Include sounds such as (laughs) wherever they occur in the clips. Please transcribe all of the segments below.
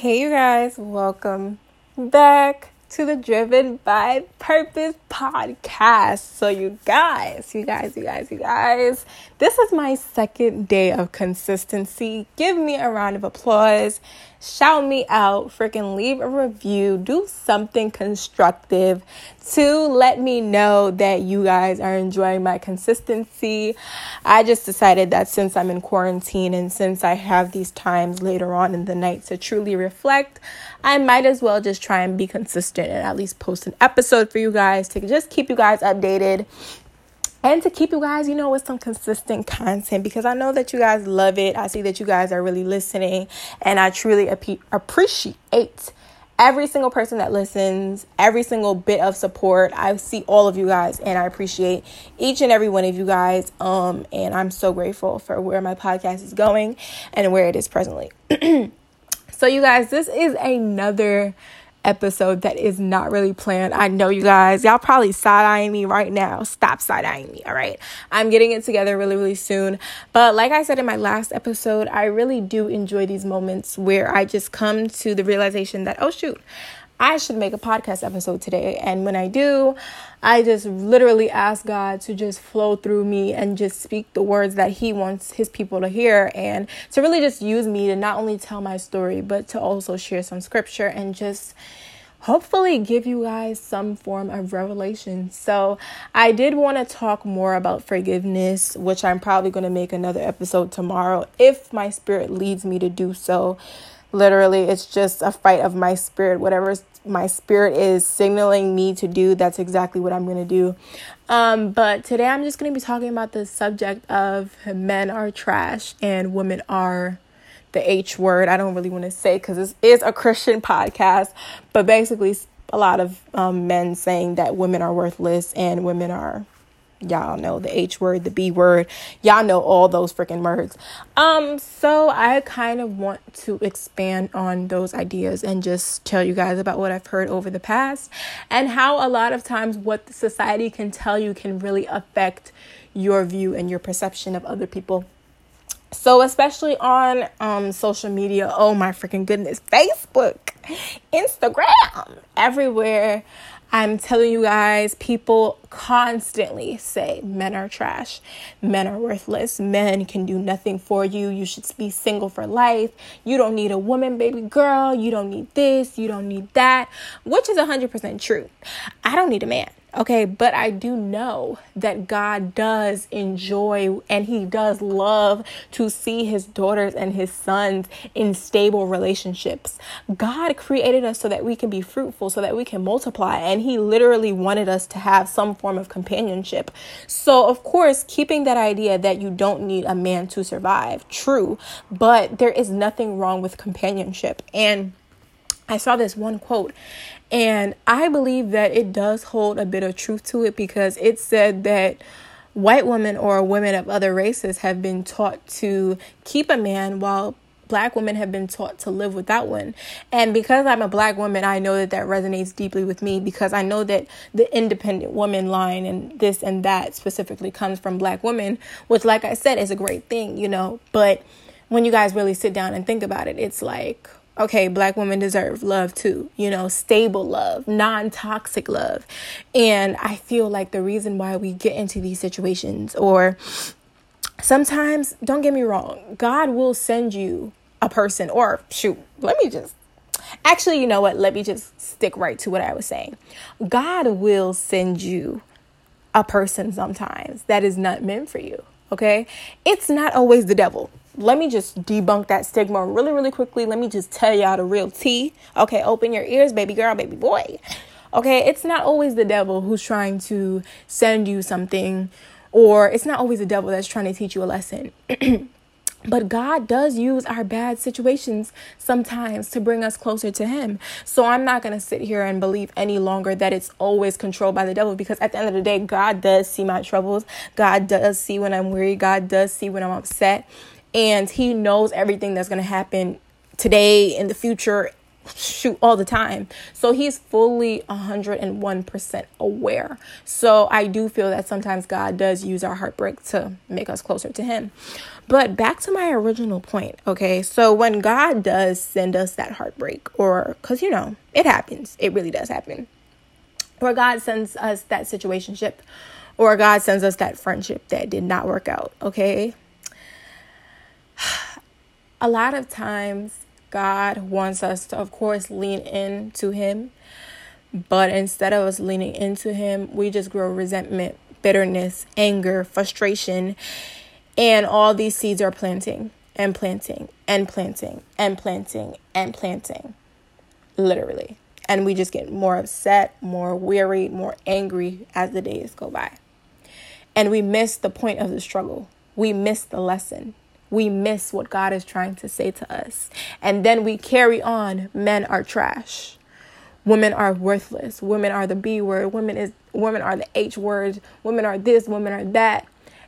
Hey, you guys, welcome back to the Driven by Purpose podcast. So, you guys, you guys, you guys, you guys, this is my second day of consistency. Give me a round of applause. Shout me out. Freaking leave a review. Do something constructive to let me know that you guys are enjoying my consistency. I just decided that since I'm in quarantine and since I have these times later on in the night to truly reflect, I might as well just try and be consistent and at least post an episode for you guys to just keep you guys updated and to keep you guys, you know, with some consistent content because I know that you guys love it. I see that you guys are really listening, and I truly ap- appreciate every single person that listens, every single bit of support. I see all of you guys, and I appreciate each and every one of you guys. Um, and I'm so grateful for where my podcast is going and where it is presently. (clears throat) so, you guys, this is another episode that is not really planned. I know you guys, y'all probably side eyeing me right now. Stop side eyeing me, all right? I'm getting it together really, really soon. But like I said in my last episode, I really do enjoy these moments where I just come to the realization that, oh, shoot. I should make a podcast episode today. And when I do, I just literally ask God to just flow through me and just speak the words that He wants His people to hear and to really just use me to not only tell my story, but to also share some scripture and just hopefully give you guys some form of revelation. So, I did want to talk more about forgiveness, which I'm probably going to make another episode tomorrow if my spirit leads me to do so. Literally, it's just a fight of my spirit. Whatever my spirit is signaling me to do, that's exactly what I'm going to do. Um, but today I'm just going to be talking about the subject of men are trash and women are the H word. I don't really want to say because this is a Christian podcast, but basically, a lot of um, men saying that women are worthless and women are y'all know the H word, the B word. Y'all know all those freaking words. Um, so I kind of want to expand on those ideas and just tell you guys about what I've heard over the past and how a lot of times what society can tell you can really affect your view and your perception of other people. So, especially on um, social media, oh my freaking goodness, Facebook, Instagram, everywhere. I'm telling you guys, people constantly say men are trash, men are worthless, men can do nothing for you. You should be single for life. You don't need a woman, baby girl. You don't need this, you don't need that, which is 100% true. I don't need a man. Okay, but I do know that God does enjoy and He does love to see His daughters and His sons in stable relationships. God created us so that we can be fruitful, so that we can multiply, and He literally wanted us to have some form of companionship. So, of course, keeping that idea that you don't need a man to survive, true, but there is nothing wrong with companionship. And I saw this one quote and I believe that it does hold a bit of truth to it because it said that white women or women of other races have been taught to keep a man while black women have been taught to live without one. And because I'm a black woman, I know that that resonates deeply with me because I know that the independent woman line and this and that specifically comes from black women, which, like I said, is a great thing, you know. But when you guys really sit down and think about it, it's like, okay, black women deserve love too, you know, stable love, non toxic love. And I feel like the reason why we get into these situations, or sometimes, don't get me wrong, God will send you a person, or shoot, let me just. Actually, you know what? Let me just stick right to what I was saying. God will send you a person sometimes that is not meant for you. Okay? It's not always the devil let me just debunk that stigma really, really quickly. Let me just tell y'all the real tea. Okay, open your ears, baby girl, baby boy. Okay, it's not always the devil who's trying to send you something, or it's not always the devil that's trying to teach you a lesson. (clears throat) But God does use our bad situations sometimes to bring us closer to Him. So I'm not going to sit here and believe any longer that it's always controlled by the devil because at the end of the day, God does see my troubles. God does see when I'm weary. God does see when I'm upset and he knows everything that's going to happen today in the future shoot all the time. So he's fully 101% aware. So I do feel that sometimes God does use our heartbreak to make us closer to him. But back to my original point, okay? So when God does send us that heartbreak or cuz you know, it happens. It really does happen. Or God sends us that situationship or God sends us that friendship that did not work out, okay? (sighs) A lot of times God wants us to, of course, lean into Him. But instead of us leaning into Him, we just grow resentment, bitterness, anger, frustration. And all these seeds are planting and planting and planting and planting and planting. Literally. And we just get more upset, more weary, more angry as the days go by. And we miss the point of the struggle. We miss the lesson we miss what God is trying to say to us. And then we carry on men are trash. Women are worthless. Women are the B word. Women is women are the H word. Women are this, women are that.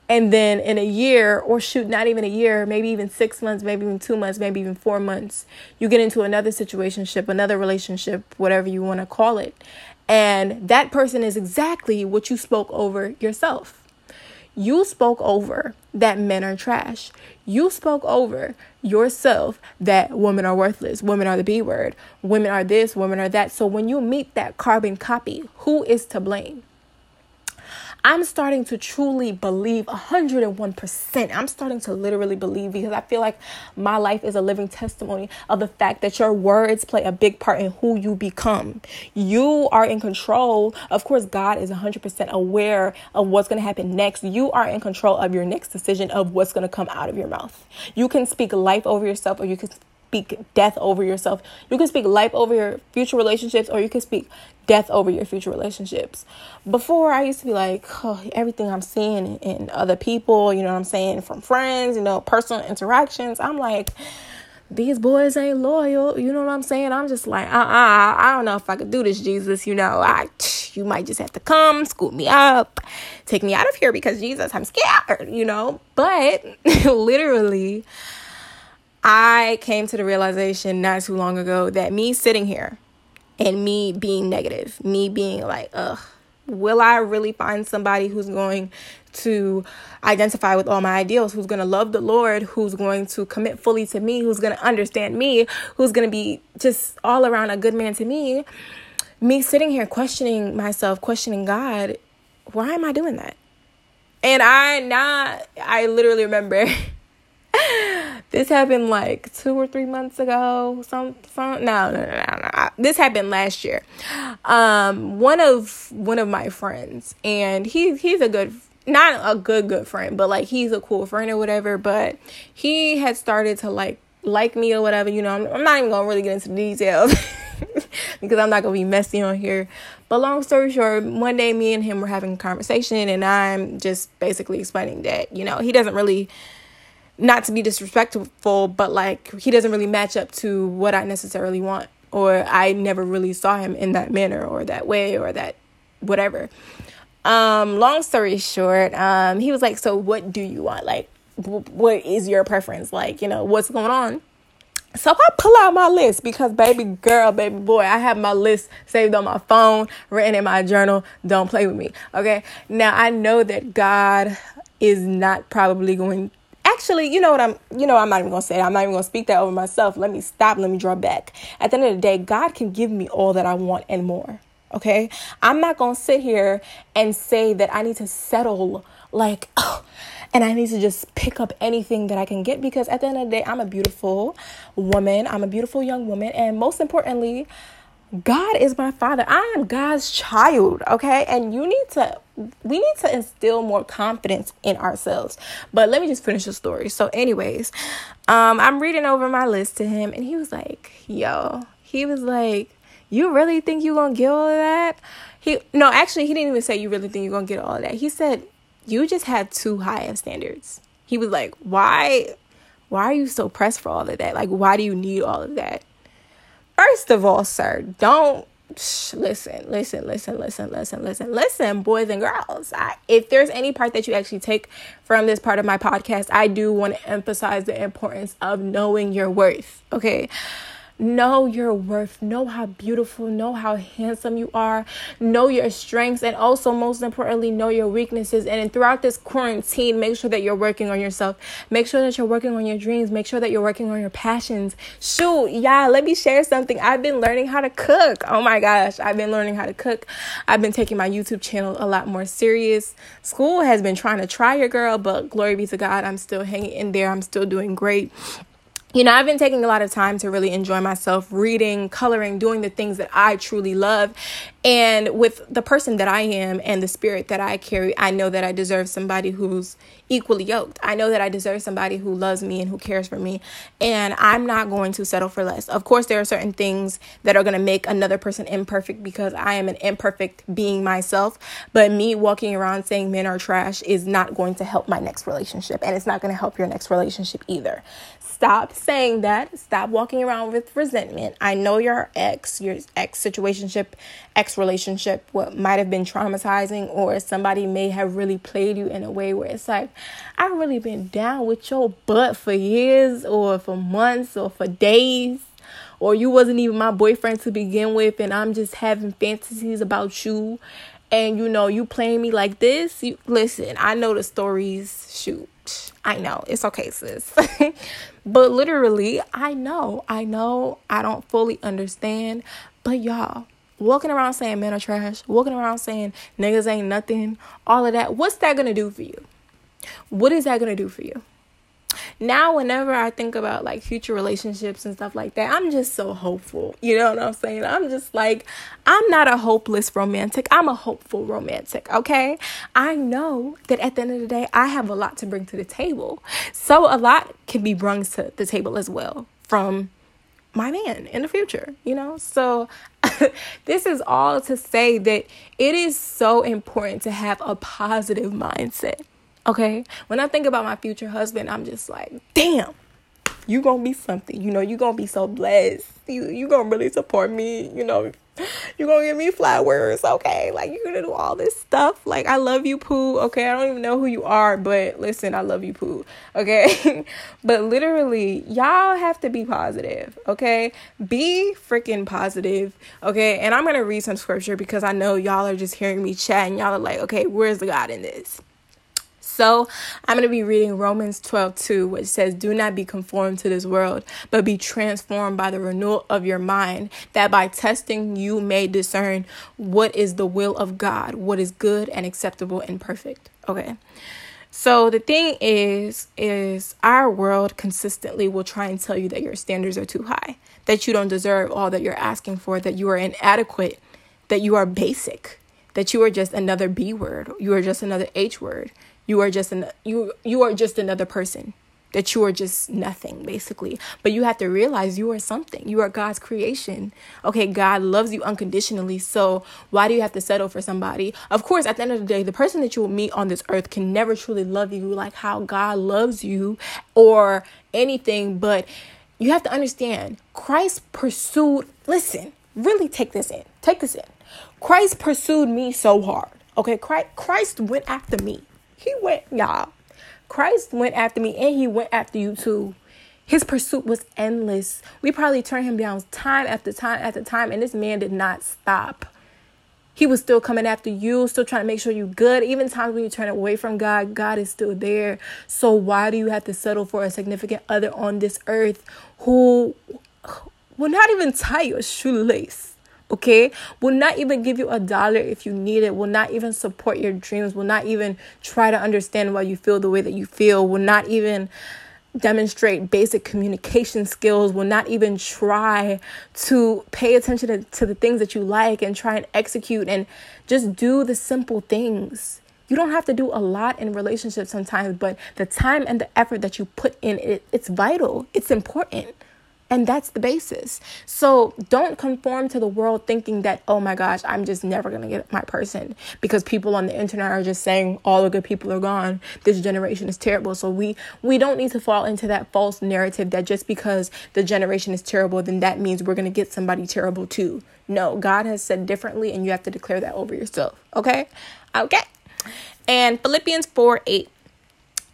And then in a year, or shoot, not even a year, maybe even six months, maybe even two months, maybe even four months, you get into another situationship, another relationship, whatever you want to call it. And that person is exactly what you spoke over yourself. You spoke over that men are trash. You spoke over yourself that women are worthless, women are the B word, women are this, women are that. So when you meet that carbon copy, who is to blame? I'm starting to truly believe 101%. I'm starting to literally believe because I feel like my life is a living testimony of the fact that your words play a big part in who you become. You are in control. Of course, God is 100% aware of what's going to happen next. You are in control of your next decision of what's going to come out of your mouth. You can speak life over yourself or you can speak death over yourself. You can speak life over your future relationships or you can speak death over your future relationships. Before I used to be like, oh, everything I'm seeing in other people, you know what I'm saying, from friends, you know, personal interactions, I'm like, these boys ain't loyal. You know what I'm saying? I'm just like, uh uh I don't know if I could do this, Jesus. You know, I you might just have to come, scoop me up, take me out of here because Jesus, I'm scared, you know? But (laughs) literally, I came to the realization not too long ago that me sitting here and me being negative, me being like, ugh, will I really find somebody who's going to identify with all my ideals, who's going to love the Lord, who's going to commit fully to me, who's going to understand me, who's going to be just all around a good man to me? Me sitting here questioning myself, questioning God, why am I doing that? And I not, I literally remember. (laughs) this happened like two or three months ago. Some, some, no, no, no, no, no. This happened last year. Um, one of one of my friends, and he he's a good, not a good good friend, but like he's a cool friend or whatever. But he had started to like like me or whatever. You know, I'm, I'm not even gonna really get into the details. (laughs) because I'm not gonna be messy on here. But long story short, one day me and him were having a conversation, and I'm just basically explaining that you know he doesn't really not to be disrespectful, but like he doesn't really match up to what I necessarily want, or I never really saw him in that manner or that way or that whatever. Um, long story short, um, he was like, "So what do you want? Like, w- what is your preference? Like, you know, what's going on?" So I pull out my list because baby girl, baby boy, I have my list saved on my phone, written in my journal. Don't play with me. Okay. Now I know that God is not probably going actually, you know what I'm, you know, I'm not even gonna say. It. I'm not even gonna speak that over myself. Let me stop. Let me draw back. At the end of the day, God can give me all that I want and more. Okay, I'm not gonna sit here and say that I need to settle like, oh, (sighs) and I need to just pick up anything that I can get because at the end of the day, I'm a beautiful woman. I'm a beautiful young woman, and most importantly, God is my father. I am God's child, okay? And you need to we need to instill more confidence in ourselves. But let me just finish the story. So anyways, um I'm reading over my list to him and he was like, "Yo." He was like, "You really think you're going to get all of that?" He no, actually he didn't even say you really think you're going to get all of that. He said, "You just had too high of standards." He was like, "Why why are you so pressed for all of that? Like why do you need all of that?" First of all, sir, don't shh, listen, listen, listen, listen, listen, listen, listen, boys and girls. I, if there's any part that you actually take from this part of my podcast, I do want to emphasize the importance of knowing your worth. Okay. Know your worth. Know how beautiful, know how handsome you are. Know your strengths and also most importantly know your weaknesses. And throughout this quarantine, make sure that you're working on yourself. Make sure that you're working on your dreams. Make sure that you're working on your passions. Shoot, yeah, let me share something. I've been learning how to cook. Oh my gosh, I've been learning how to cook. I've been taking my YouTube channel a lot more serious. School has been trying to try your girl, but glory be to God, I'm still hanging in there. I'm still doing great you know, I've been taking a lot of time to really enjoy myself, reading, coloring, doing the things that I truly love. And with the person that I am and the spirit that I carry, I know that I deserve somebody who's equally yoked. I know that I deserve somebody who loves me and who cares for me. And I'm not going to settle for less. Of course, there are certain things that are going to make another person imperfect because I am an imperfect being myself. But me walking around saying men are trash is not going to help my next relationship. And it's not going to help your next relationship either. Stop saying that. Stop walking around with resentment. I know your ex, your ex situationship, ex relationship, what might have been traumatizing, or somebody may have really played you in a way where it's like, I've really been down with your butt for years, or for months, or for days or you wasn't even my boyfriend to begin with and I'm just having fantasies about you and you know you playing me like this you listen I know the stories shoot I know it's okay, sis. (laughs) but literally, I know, I know, I don't fully understand. But y'all, walking around saying men are trash, walking around saying niggas ain't nothing, all of that, what's that gonna do for you? What is that gonna do for you? Now whenever I think about like future relationships and stuff like that, I'm just so hopeful. You know what I'm saying? I'm just like I'm not a hopeless romantic. I'm a hopeful romantic, okay? I know that at the end of the day, I have a lot to bring to the table. So a lot can be brung to the table as well from my man in the future, you know? So (laughs) this is all to say that it is so important to have a positive mindset. Okay. When I think about my future husband, I'm just like, damn, you gonna be something. You know, you gonna be so blessed. You you gonna really support me. You know, you gonna give me flowers. Okay, like you're gonna do all this stuff. Like I love you, Pooh. Okay, I don't even know who you are, but listen, I love you, Pooh. Okay, (laughs) but literally, y'all have to be positive. Okay, be freaking positive. Okay, and I'm gonna read some scripture because I know y'all are just hearing me chat and y'all are like, okay, where's the God in this? So I'm going to be reading Romans 12 2, which says, Do not be conformed to this world, but be transformed by the renewal of your mind, that by testing you may discern what is the will of God, what is good and acceptable and perfect. Okay. So the thing is is our world consistently will try and tell you that your standards are too high, that you don't deserve all that you're asking for, that you are inadequate, that you are basic, that you are just another B word, you are just another H word you are just an you you are just another person that you are just nothing basically. But you have to realize you are something. You are god's creation. Okay god loves you unconditionally so why do you have to settle for somebody? Of course at the end of the day the person that you will meet on this earth can never truly love you like how god loves you or anything but you have to understand christ pursued listen really take this in take this in. Christ pursued me so hard okay? Christ went after me he went, y'all. Christ went after me and he went after you too. His pursuit was endless. We probably turned him down time after time after time, and this man did not stop. He was still coming after you, still trying to make sure you're good. Even times when you turn away from God, God is still there. So why do you have to settle for a significant other on this earth who will not even tie your shoelace? Okay? Will not even give you a dollar if you need it will not even support your dreams will not even try to understand why you feel the way that you feel will not even demonstrate basic communication skills will not even try to pay attention to, to the things that you like and try and execute and just do the simple things. You don't have to do a lot in relationships sometimes but the time and the effort that you put in it it's vital it's important and that's the basis. So don't conform to the world thinking that, oh my gosh, I'm just never going to get my person because people on the internet are just saying all the good people are gone. This generation is terrible. So we, we don't need to fall into that false narrative that just because the generation is terrible, then that means we're going to get somebody terrible too. No, God has said differently and you have to declare that over yourself. Okay? Okay. And Philippians 4 8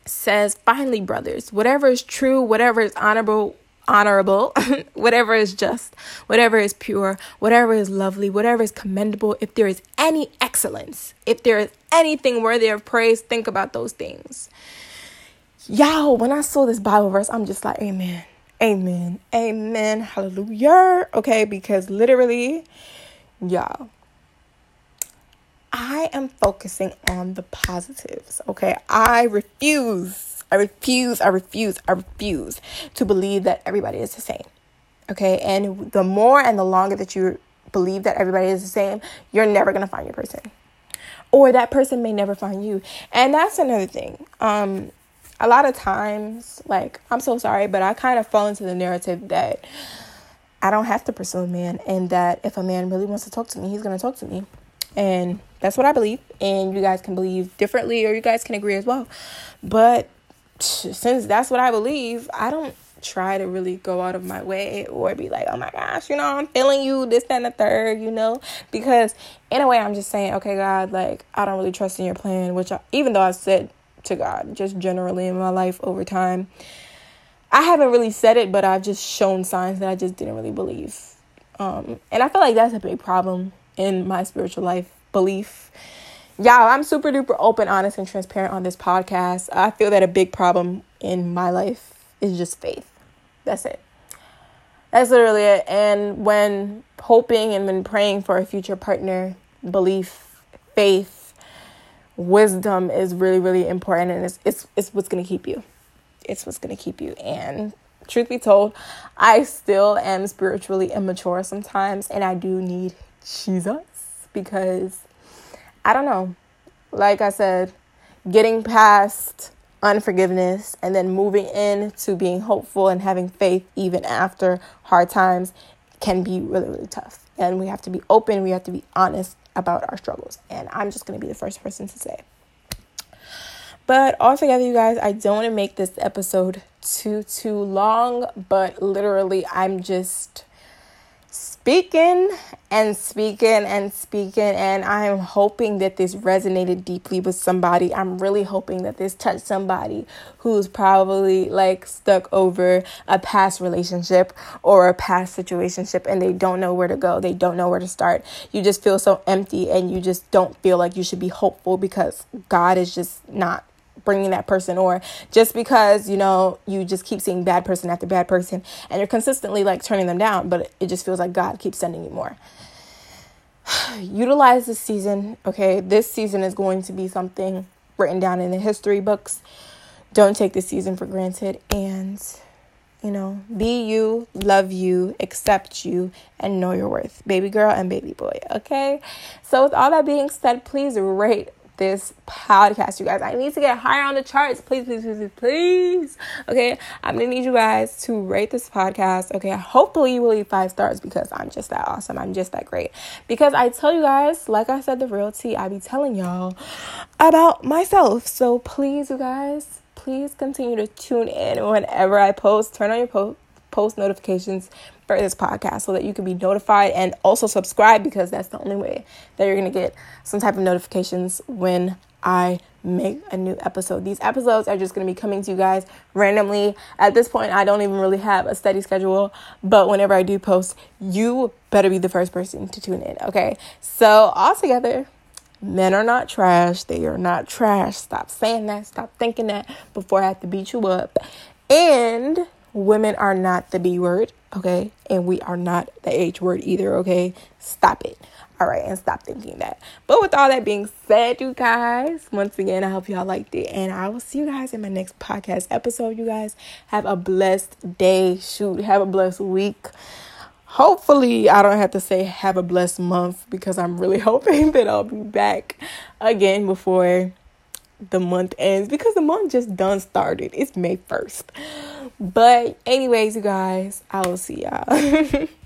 says, Finally, brothers, whatever is true, whatever is honorable, honorable, (laughs) whatever is just, whatever is pure, whatever is lovely, whatever is commendable, if there is any excellence, if there is anything worthy of praise, think about those things. Y'all, when I saw this Bible verse, I'm just like, Amen. Amen. Amen. Hallelujah. Okay, because literally, y'all, I am focusing on the positives. Okay, I refuse, I refuse, I refuse, I refuse to believe that everybody is the same. Okay, and the more and the longer that you believe that everybody is the same, you're never gonna find your person, or that person may never find you. And that's another thing. Um, a lot of times, like, I'm so sorry, but I kind of fall into the narrative that I don't have to pursue a man, and that if a man really wants to talk to me, he's gonna talk to me. And that's what I believe. And you guys can believe differently, or you guys can agree as well. But since that's what I believe, I don't try to really go out of my way or be like, oh my gosh, you know, I'm feeling you, this, that, and the third, you know, because in a way, I'm just saying, okay, God, like, I don't really trust in your plan, which I, even though I said to God, just generally in my life over time. I haven't really said it, but I've just shown signs that I just didn't really believe. Um, and I feel like that's a big problem in my spiritual life belief. Y'all, I'm super duper open, honest, and transparent on this podcast. I feel that a big problem in my life is just faith. That's it. That's literally it. And when hoping and when praying for a future partner, belief, faith, wisdom is really really important and it's it's, it's what's going to keep you it's what's going to keep you and truth be told i still am spiritually immature sometimes and i do need jesus because i don't know like i said getting past unforgiveness and then moving into being hopeful and having faith even after hard times can be really really tough and we have to be open we have to be honest about our struggles. And I'm just going to be the first person to say. But altogether, you guys, I don't want to make this episode too, too long, but literally, I'm just speaking and speaking and speaking and i'm hoping that this resonated deeply with somebody. I'm really hoping that this touched somebody who's probably like stuck over a past relationship or a past situationship and they don't know where to go. They don't know where to start. You just feel so empty and you just don't feel like you should be hopeful because god is just not bringing that person or just because you know you just keep seeing bad person after bad person and you're consistently like turning them down but it just feels like god keeps sending you more. (sighs) Utilize this season okay? This season is going to be something written down in the history books. Don't take this season for granted and you know be you love you accept you and know your worth. Baby girl and baby boy okay? So with all that being said please rate this podcast, you guys. I need to get higher on the charts. Please, please, please, please. Okay. I'm going to need you guys to rate this podcast. Okay. Hopefully, you will leave five stars because I'm just that awesome. I'm just that great. Because I tell you guys, like I said, the real tea, I be telling y'all about myself. So please, you guys, please continue to tune in whenever I post. Turn on your post post notifications for this podcast so that you can be notified and also subscribe because that's the only way that you're going to get some type of notifications when I make a new episode. These episodes are just going to be coming to you guys randomly. At this point, I don't even really have a steady schedule, but whenever I do post, you better be the first person to tune in, okay? So, all together, men are not trash. They are not trash. Stop saying that. Stop thinking that before I have to beat you up. And women are not the B word, okay? And we are not the H word either, okay? Stop it. All right, and stop thinking that. But with all that being said, you guys, once again, I hope y'all liked it. And I will see you guys in my next podcast episode. You guys have a blessed day. Shoot, have a blessed week. Hopefully, I don't have to say have a blessed month because I'm really (laughs) hoping that I'll be back again before the month ends because the month just done started. It's May 1st. But anyways, you guys, I will see y'all. (laughs)